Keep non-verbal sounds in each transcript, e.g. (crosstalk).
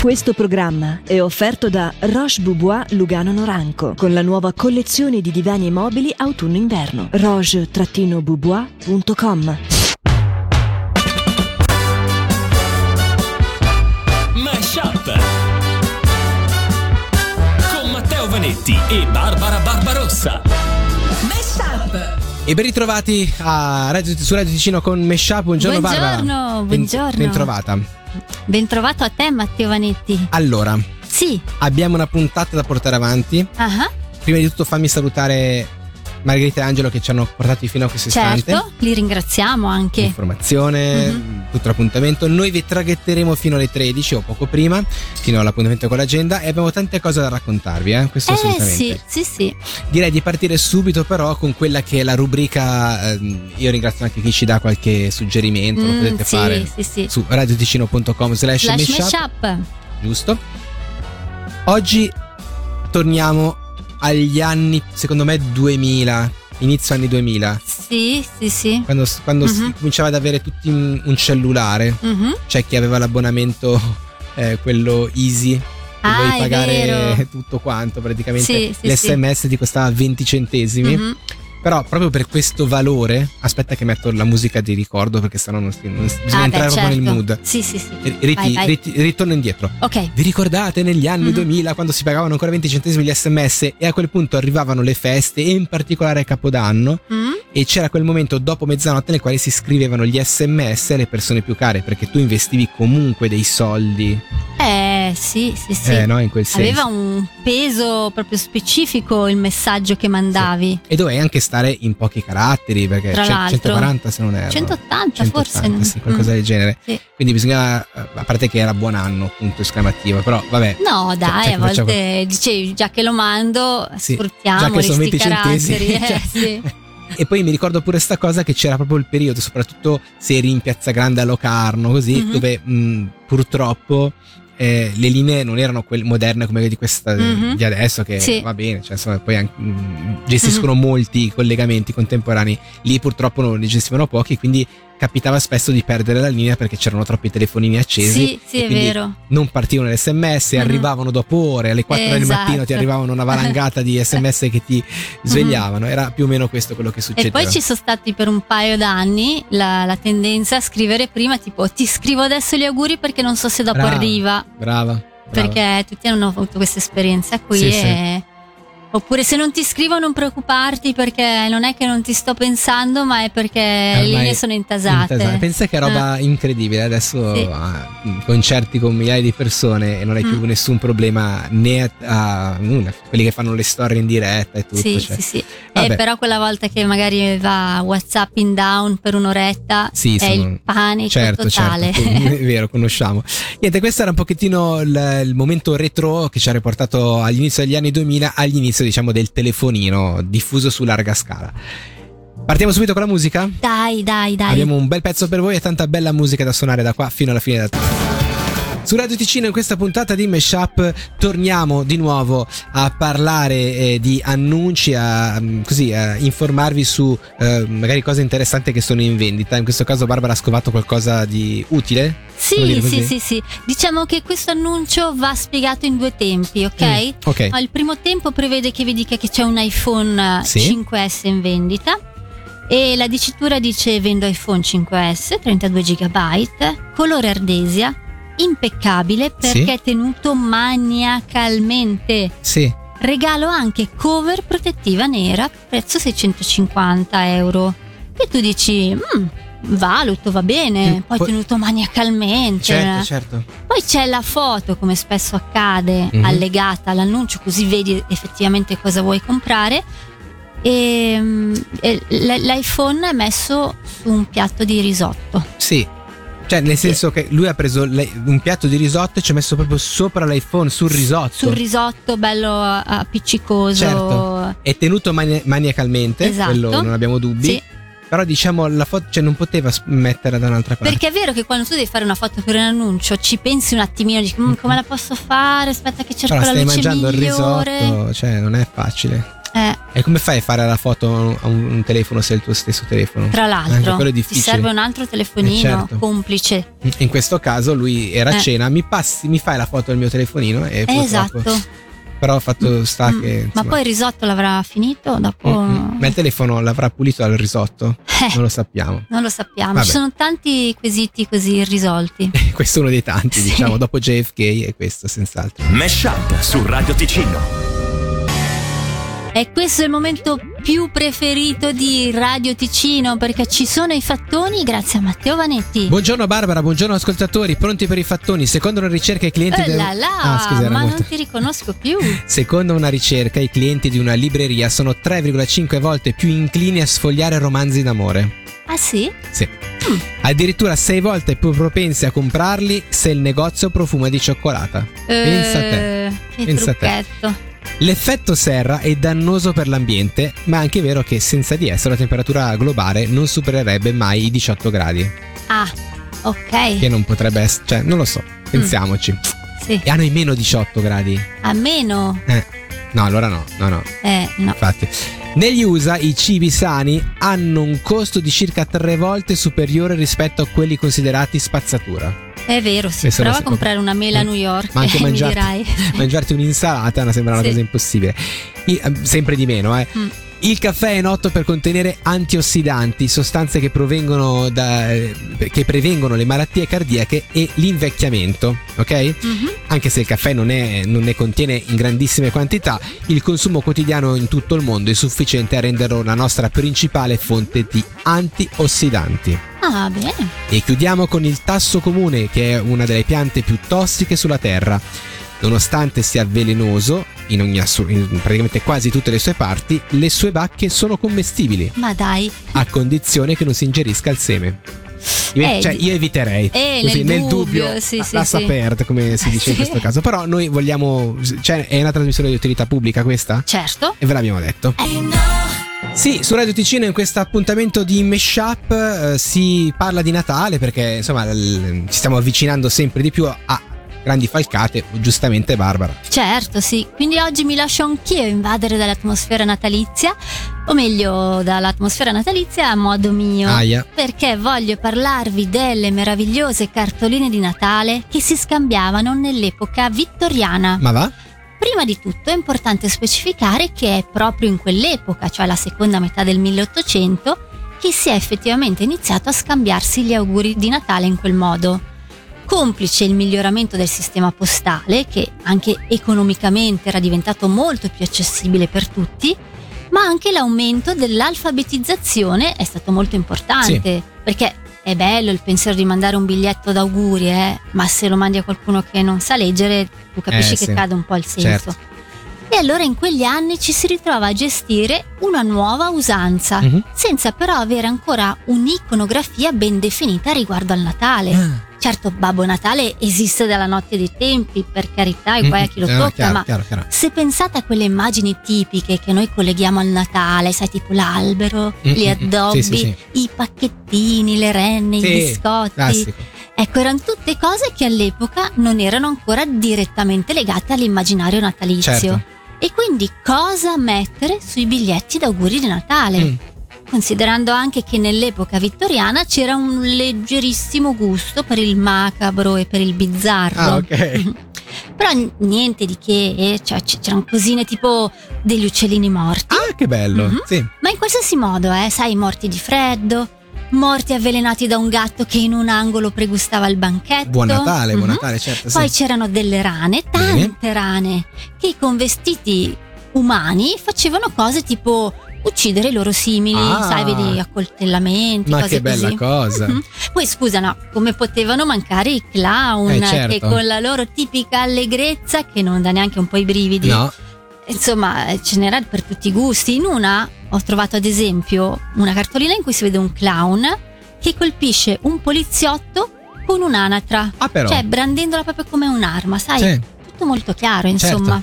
Questo programma è offerto da Roche Boubois Lugano Noranco con la nuova collezione di divani e mobili autunno-inverno. roche-boubois.com Mashup con Matteo Vanetti e Barbara Barbarossa. Mashup. E ben ritrovati a Radio, su Radio Ticino con Meshup. Buongiorno, Barbara. Buongiorno, Ben- buongiorno. Bentrovata. Bentrovato a te Matteo Vanetti. Allora, Sì. abbiamo una puntata da portare avanti. Ah, Prima di tutto fammi salutare Margherita e Angelo che ci hanno portati fino a questo istante. certo, li ringraziamo anche. Informazione, Mhm. tutto l'appuntamento. Noi vi traghetteremo fino alle 13 o poco prima, fino all'appuntamento con l'agenda e abbiamo tante cose da raccontarvi, eh? questo Eh assolutamente. sì, sì, sì. Direi di partire subito però con quella che è la rubrica, ehm, io ringrazio anche chi ci dà qualche suggerimento, lo Mm, potete sì, fare sì, sì. su radioticino.com slash mashup. giusto? Oggi torniamo agli anni, secondo me, 2000, inizio anni 2000, Sì, sì, sì. quando, quando si Mhm. cominciava ad avere tutti un, cellulare, Mhm. c'è chi aveva l'abbonamento, (laughs) eh, quello easy, Ah, dovevi è pagare tutto quanto, praticamente Sì, sì, l'SMS ti costava 20 centesimi. Mhm. Però proprio per questo valore, aspetta che metto la musica di ricordo perché sennò non, si- non bisogna Ah, beh, entrare nel certo. mood. Sì, sì, sì. Ri- riti- Vai, vai. riti- ritorno indietro. Ok. Vi ricordate negli anni Mhm. 2000 quando si pagavano ancora 20 centesimi gli sms e a quel punto arrivavano le feste e in particolare Capodanno Mm? E c'era quel momento dopo mezzanotte nel quale si scrivevano gli sms alle persone più care perché tu investivi comunque dei soldi Eh, sì, sì, sì. eh, no, in quel senso. Aveva un peso proprio specifico il messaggio che mandavi. E dovevi anche stare in pochi caratteri perché Tra c'è- l'altro. 140 se non erro. 180, forse. 180, sì, qualcosa Mm. del genere. Sì. Quindi bisogna, a parte che era buon anno, punto esclamativo, però vabbè. No, dai, cioè, a che facciamo- volte dicevi già che lo mando, Sì, sfruttiamo già che sono 20 caratteri. centesimi, eh, (laughs) cioè. sì. E poi mi ricordo pure sta cosa che c'era proprio il periodo, soprattutto se eri in Piazza Grande a Locarno, così, Mhm. dove mh, purtroppo eh, le linee non erano quelle moderne come di questa Mhm. di adesso, che Sì. va bene, cioè, insomma, poi anche, mh, gestiscono molti collegamenti contemporanei. Lì purtroppo non ne gestivano pochi, quindi capitava spesso di perdere la linea perché c'erano troppi telefonini accesi. Sì, sì, e è vero. non partivano le sms, Mhm. arrivavano dopo ore, alle 4 del Esatto. mattino ti arrivavano una valangata di sms che ti (laughs) svegliavano, era più o meno questo quello che E succedeva. poi ci sono stati per un paio d'anni la, la tendenza a scrivere prima tipo ti scrivo adesso gli auguri perché non so se dopo Brava, arriva. Brava. brava. Perché tutti hanno avuto questa esperienza qui. Sì, e- Oppure se non ti scrivo non preoccuparti perché non è che non ti sto pensando ma è perché le Ormai linee sono intasate. Intasate. Pensa che roba incredibile. Adesso Sì. ah, concerti con migliaia di persone e non hai più Mm. nessun problema né a, a- nulla. quelli che fanno le storie in diretta e tutto. Sì, cioè. sì, sì. Eh, però quella volta che magari va WhatsApp in down per un'oretta Sì, è sono- il panico Certo, totale. certo, (laughs) è vero, conosciamo. Niente, questo era un pochettino il, il momento retro che ci ha riportato all'inizio degli anni 2000, all'inizio diciamo del telefonino diffuso su larga scala. Partiamo subito con la musica? dai, dai, dai. Abbiamo un bel pezzo per voi e tanta bella musica da suonare da qua fino alla fine della su Radio Ticino in questa puntata di Meshup torniamo di nuovo a parlare eh, di annunci, a, mm, così, a informarvi su eh, magari cose interessanti che sono in vendita. In questo caso Barbara ha scovato qualcosa di utile. Sì, sì, sì, sì. Diciamo che questo annuncio va spiegato in due tempi, ok? Mm, ok. Il primo tempo prevede che vi dica che c'è un iPhone Sì. 5S in vendita e la dicitura dice vendo iPhone 5S 32 GB, colore ardesia, impeccabile perché Sì. è tenuto maniacalmente. Sì, Regalo anche cover protettiva nera, prezzo 650 euro. Che tu dici, "Mm, valuto, va bene, Mm, poi poi- tenuto maniacalmente. certo, certo. Poi c'è la foto, come spesso accade, Mhm. allegata all'annuncio, così vedi effettivamente cosa vuoi comprare. E, mm, e l- l'iPhone è messo su un piatto di risotto. Sì. Cioè, nel senso che lui ha preso le- un piatto di risotto e ci ha messo proprio sopra l'iPhone sul risotto. Sul risotto bello appiccicoso. Certo. È tenuto mani- maniacalmente, Esatto. quello non abbiamo dubbi. Sì. Però diciamo la foto, cioè non poteva metterla da un'altra parte. Perché è vero che quando tu devi fare una foto per un annuncio ci pensi un attimino, dici "Mm, come la posso fare? Aspetta che cerco Però la stai luce mangiando il migliore. risotto, cioè non è facile. Eh, E come fai a fare la foto a un, un telefono se è il tuo stesso telefono? tra Anche l'altro, quello è ti serve un altro telefonino Eh, certo. complice. In questo caso lui era a Eh. cena, mi passi, mi fai la foto del mio telefonino e Eh, esatto. Però ho fatto sta Mm, che Ma insomma, poi il risotto l'avrà finito dopo. mm, mm. Ma il telefono l'avrà pulito dal risotto? Eh, Non lo sappiamo. non lo sappiamo. Vabbè. Ci sono tanti quesiti così irrisolti. (laughs) questo è uno dei tanti, Sì. diciamo, dopo JFK e questo senz'altro. Mesh Up su Radio Ticino. E questo è il momento più preferito di Radio Ticino perché ci sono i fattoni grazie a Matteo Vanetti. Buongiorno Barbara, buongiorno ascoltatori, pronti per i fattoni? Secondo una ricerca i clienti Eh del- là là, Ah, scusa, ma molto- non ti riconosco più. Secondo una ricerca, i clienti di una libreria sono 3,5 volte più inclini a sfogliare romanzi d'amore. Ah sì? Sì. Addirittura 6 volte più propensi a comprarli se il negozio profuma di cioccolata. Pensa a te. Eh, Che Pensa a te. L'effetto serra è dannoso per l'ambiente, ma è anche vero che senza di esso la temperatura globale non supererebbe mai i 18 gradi. Ah, ok. Che non potrebbe essere, cioè, non lo so, pensiamoci. Sì. E hanno i meno 18 gradi. A meno. Eh. No, allora no, no, no. Eh, no. Infatti, negli USA i cibi sani hanno un costo di circa tre volte superiore rispetto a quelli considerati spazzatura. È vero, sì. Prova a comprare una mela a New York Ma anche e (laughs) mi mangiarti, dirai. (laughs) mangiarti un'insalata mi sembra una Sì. cosa impossibile. I- eh, sempre di meno, eh. Mm. Il caffè è noto per contenere antiossidanti, sostanze che provengono da, che prevengono le malattie cardiache e l'invecchiamento, ok? Mhm. Anche se il caffè non, è- non ne contiene in grandissime quantità, il consumo quotidiano in tutto il mondo è sufficiente a renderlo la nostra principale fonte di antiossidanti. Ah, bene. E chiudiamo con il tasso comune, che è una delle piante più tossiche sulla Terra. Nonostante sia velenoso, in, ogni in praticamente quasi tutte le sue parti, le sue bacche sono commestibili, Ma dai. a condizione che non si ingerisca il seme. Io, Eh, cioè, io eviterei. eh, Così, nel nel dubbio, dubbio, sì, la- sì, perdere, come si (laughs) dice in Sì. questo caso. Però noi vogliamo. Cioè, è una trasmissione di utilità pubblica questa? Certo. E ve l'abbiamo detto. Sì, su Radio Ticino in questo appuntamento di Meshup eh, si parla di Natale perché insomma l- ci stiamo avvicinando sempre di più a grandi falcate, giustamente Barbara. Certo, sì. Quindi oggi mi lascio anch'io invadere dall'atmosfera natalizia, o meglio, dall'atmosfera natalizia a modo mio. Aia. Perché voglio parlarvi delle meravigliose cartoline di Natale che si scambiavano nell'epoca vittoriana. Ma va? Prima di tutto è importante specificare che è proprio in quell'epoca, cioè la seconda metà del 1800, che si è effettivamente iniziato a scambiarsi gli auguri di Natale in quel modo. Complice il miglioramento del sistema postale, che anche economicamente era diventato molto più accessibile per tutti, ma anche l'aumento dell'alfabetizzazione è stato molto importante, perché è bello il pensiero di mandare un biglietto d'auguri, eh, ma se lo mandi a qualcuno che non sa leggere, tu capisci Eh, che sì. cade un po' il senso. Certo. E allora in quegli anni ci si ritrova a gestire una nuova usanza, Mhm. senza però avere ancora un'iconografia ben definita riguardo al Natale. Ah. Certo, Babbo Natale esiste dalla notte dei tempi, per carità, e guai a chi lo ah, tocca, chiaro, ma chiaro, chiaro. se pensate a quelle immagini tipiche che noi colleghiamo al Natale, sai, tipo l'albero, Mm, gli addobbi, Sì, sì, sì. i pacchettini, le renne, i biscotti. classico. Ecco, erano tutte cose che all'epoca non erano ancora direttamente legate all'immaginario natalizio. Certo. E quindi cosa mettere sui biglietti d'auguri di Natale? Mm. Considerando anche che nell'epoca vittoriana c'era un leggerissimo gusto per il macabro e per il bizzarro. Ah, ok. (laughs) Però niente di che, eh, cioè, c'erano cosine tipo degli uccellini morti. Ah, che bello. Mhm. Sì. Ma in qualsiasi modo, eh, sai, morti di freddo, morti avvelenati da un gatto che in un angolo pregustava il banchetto. Buon Natale, buon Mhm. Natale, certo. Poi sì. c'erano delle rane, tante rane, che con vestiti umani facevano cose tipo uccidere i loro simili, Ah. sai, vedi, accoltellamenti, Ma cose che bella così. cosa. Mhm. Poi scusa, no, come potevano mancare i clown Eh, certo. che con la loro tipica allegrezza che non dà neanche un po' i brividi. No. Insomma, ce n'era per tutti i gusti. In una ho trovato ad esempio una cartolina in cui si vede un clown che colpisce un poliziotto con un'anatra, Ah, però. cioè brandendola proprio come un'arma, sai? Sì. Tutto molto chiaro, insomma.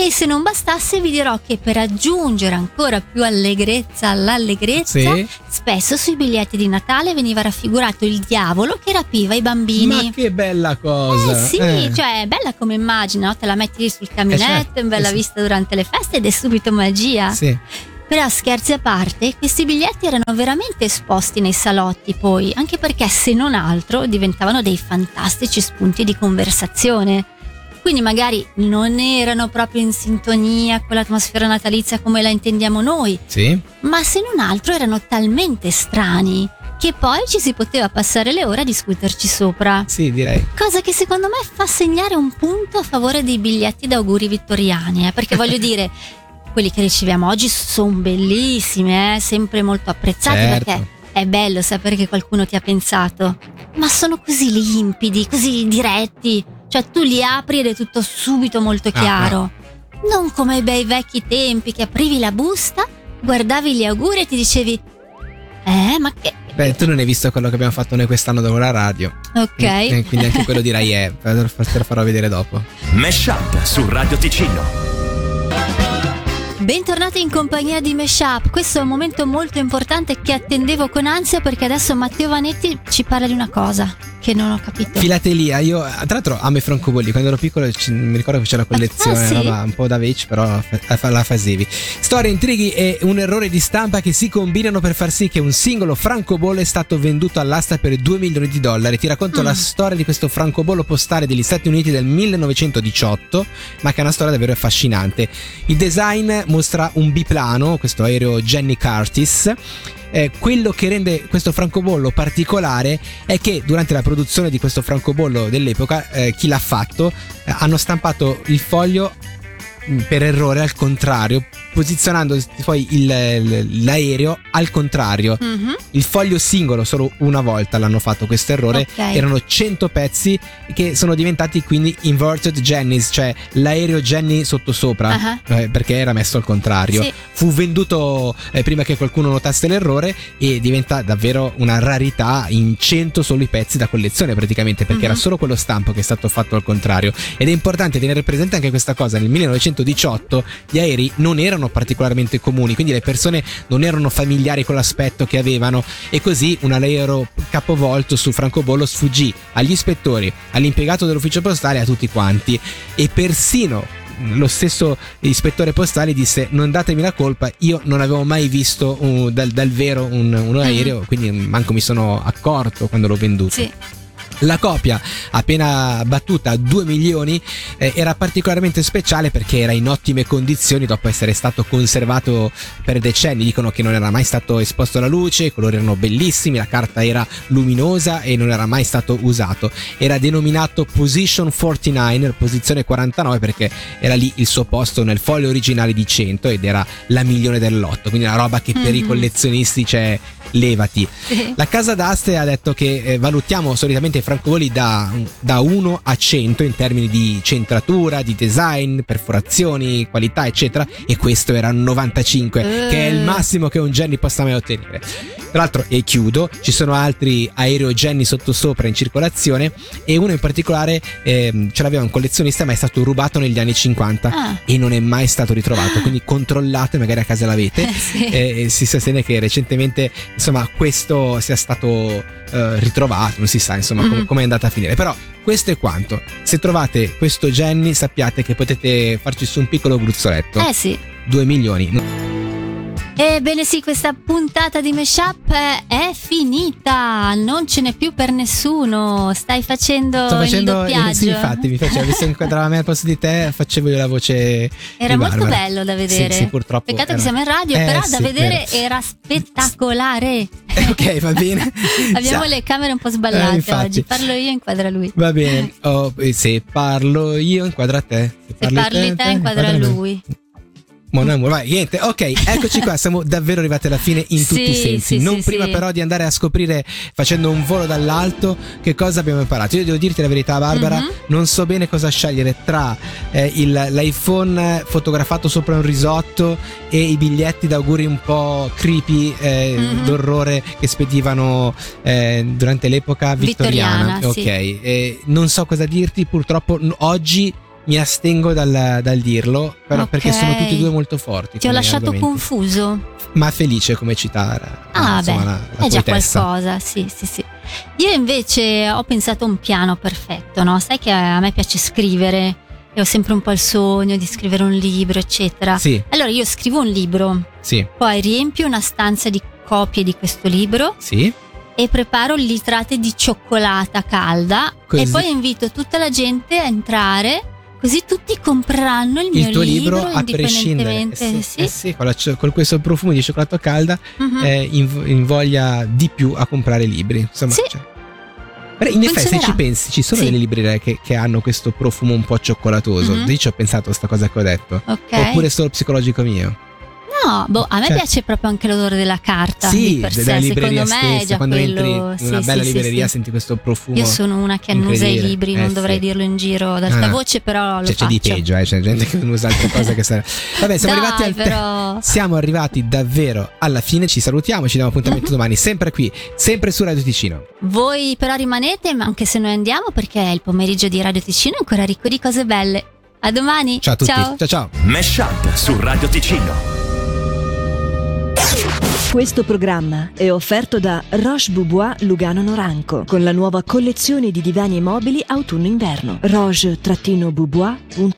E se non bastasse vi dirò che per aggiungere ancora più allegrezza all'allegrezza, Sì. spesso sui biglietti di Natale veniva raffigurato il diavolo che rapiva i bambini. Ma che bella cosa! Eh sì, Eh. cioè è bella come immagine, no? te la metti lì sul caminetto, certo, in bella eh sì. vista durante le feste ed è subito magia. Sì. Però scherzi a parte, questi biglietti erano veramente esposti nei salotti poi, anche perché se non altro diventavano dei fantastici spunti di conversazione. Quindi magari non erano proprio in sintonia con l'atmosfera natalizia come la intendiamo noi, Sì. ma se non altro erano talmente strani che poi ci si poteva passare le ore a discuterci sopra. Sì, direi. Cosa che secondo me fa segnare un punto a favore dei biglietti d'auguri vittoriani, eh, perché voglio (laughs) dire, quelli che riceviamo oggi sono bellissimi, eh, sempre molto apprezzati Certo. perché è bello sapere che qualcuno ti ha pensato, ma sono così limpidi, così diretti, cioè tu li apri ed è tutto subito molto Ah, chiaro. Non come ai bei vecchi tempi che aprivi la busta, guardavi gli auguri e ti dicevi eh, ma che Beh, tu non hai visto quello che abbiamo fatto noi quest'anno dopo la radio. Ok. Eh, quindi anche quello dirai eh, (laughs) te lo farò vedere dopo. Mesh Up su Radio Ticino. Bentornati in compagnia di Meshup. Questo è un momento molto importante che attendevo con ansia perché adesso Matteo Vanetti ci parla di una cosa che non ho capito. Filatelia, io tra l'altro amo i francobolli, quando ero piccolo ci- mi ricordo che c'era la collezione, Ah, sì? roba un po' da vecchio, però fa- la facevi. Storie, intrighi e un errore di stampa che si combinano per far sì che un singolo francobollo è stato venduto all'asta per 2 milioni di dollari. Ti racconto Mm. la storia di questo francobollo postale degli Stati Uniti del 1918, ma che è una storia davvero affascinante. Il design mostra un biplano, questo aereo Jenny Curtis. Eh, quello che rende questo francobollo particolare è che durante la produzione di questo francobollo dell'epoca, eh, chi l'ha fatto? Eh, hanno stampato il foglio mh, per errore al contrario, posizionando poi il- l'aereo al contrario. Mhm. Il foglio singolo solo una volta l'hanno fatto questo errore. Ok. Erano 100 pezzi che sono diventati quindi inverted Jennys, cioè l'aereo Jenny sottosopra, Ah. eh, perché era messo al contrario. Sì. Fu venduto eh, prima che qualcuno notasse l'errore e diventa davvero una rarità in 100 solo i pezzi da collezione praticamente, perché Mhm. era solo quello stampo che è stato fatto al contrario. Ed è importante tenere presente anche questa cosa, nel 1918 gli aerei non erano particolarmente comuni, quindi le persone non erano familiari con l'aspetto che avevano. E così un aereo capovolto su francobollo sfuggì agli ispettori, all'impiegato dell'ufficio postale a tutti quanti. E persino lo stesso ispettore postale disse non datemi la colpa io non avevo mai visto uh, dal, dal vero un, un aereo quindi manco mi sono accorto quando l'ho venduto. Sì. La copia appena battuta a 2 milioni eh, era particolarmente speciale perché era in ottime condizioni dopo essere stato conservato per decenni. Dicono che non era mai stato esposto alla luce, i colori erano bellissimi, la carta era luminosa e non era mai stato usato. Era denominato Position 49, posizione 49 perché era lì il suo posto nel foglio originale di 100 ed era la milione del lotto, quindi una roba che per i Mhm. collezionisti c'è levati. La casa d'aste ha detto che eh, valutiamo solitamente i francobolli da, da 1 a 100 in termini di centratura, di design, perforazioni, qualità, eccetera. E questo era 95, che è il Eh. massimo che un Jenny possa mai ottenere. Tra l'altro, e chiudo, ci sono altri aereo Jenny sottosopra in circolazione e uno in particolare ehm, ce l'aveva un collezionista ma è stato rubato negli anni 50 Ah. e non è mai stato ritrovato. Quindi controllate, magari a casa l'avete (laughs) Eh, sì. e si sostiene che recentemente insomma questo sia stato eh, ritrovato non si sa insomma com- Mhm. come è andata a finire però questo è quanto se trovate questo Jenny sappiate che potete farci su un piccolo gruzzoletto Eh sì. 2 milioni Ebbene sì, questa puntata di Meshup è finita, non ce n'è più per nessuno, stai facendo, sto facendo il doppiaggio. sì infatti mi faceva visto che inquadrava me al posto di te facevo io la voce Era molto bello da vedere. sì, sì purtroppo Peccato che era- siamo in radio, Eh, però sì, da vedere vero. era spettacolare. Eh, (laughs) ok va bene (laughs) Abbiamo Sa- le camere un po' Eh, sballate infatti. oggi. Parlo io, inquadra lui. va bene (laughs) Oh, se parlo io inquadra te Se parli te, inquadra me. lui. Mon amour, vai, niente, ok, eccoci qua, siamo davvero arrivati alla fine in tutti Sì, i sensi. sì, non sì, prima però di andare a scoprire, facendo un volo dall'alto, che cosa abbiamo imparato. Io devo dirti la verità, Barbara, Mhm. non so bene cosa scegliere tra eh, il- l'iPhone fotografato sopra un risotto e i biglietti d'auguri un po' creepy eh, Mhm. d'orrore che spedivano eh, durante l'epoca vittoriana. Vittoriana, ok, non so cosa dirti, purtroppo oggi mi astengo dal, dal dirlo, però Ok. perché sono tutti e due molto forti. Ti ho lasciato argomenti. confuso. Ma felice come citare. Ah, insomma, beh, la, la è già poetessa. qualcosa, sì, sì, sì. Io invece ho pensato a un piano perfetto, no? Sai che a me piace scrivere e ho sempre un po' il sogno di scrivere un libro, eccetera. Sì, Allora io scrivo un libro, sì, poi riempio una stanza di copie di questo libro sì. e preparo litrate di cioccolata calda Così- e poi invito tutta la gente a entrare. Così tutti compreranno il mio Il tuo libro, a prescindere. Eh sì, eh sì, con, la con questo profumo di cioccolato calda Mhm. eh, inv- invoglia di più a comprare libri. Insomma, Sì. cioè. In effetti, se ci pensi, ci sono Sì. delle librerie che, che hanno questo profumo un po' cioccolato. Mhm. Io ci ho pensato a sta cosa che ho detto. Ok. Oppure è solo psicologico mio. No, boh, a me Cioè- piace proprio anche l'odore della carta. sì, di sé. libreria Secondo me è stessa. già Quando quello. entri in sì, una sì, bella sì, libreria sì. senti questo profumo. Io sono una che annusa i libri, Eh, non dovrei sì. dirlo in giro ad alta Ah. voce, però lo Cioè, c'è di faccio. peggio, eh, c'è gente che non usa altre cose che sa. Vabbè, siamo Dai, arrivati al te- però. Siamo arrivati davvero alla fine, ci salutiamo, ci diamo appuntamento Mhm. domani, sempre qui, sempre su Radio Ticino. Voi però rimanete, ma anche se noi andiamo, perché il pomeriggio di Radio Ticino è ancora ricco di cose belle. A domani. Ciao a tutti, Ciao. ciao ciao. Mesh Up su Radio Ticino. Questo programma è offerto da Roche Boubois Lugano Noranco con la nuova collezione di divani e mobili autunno-inverno. roche-boubois.com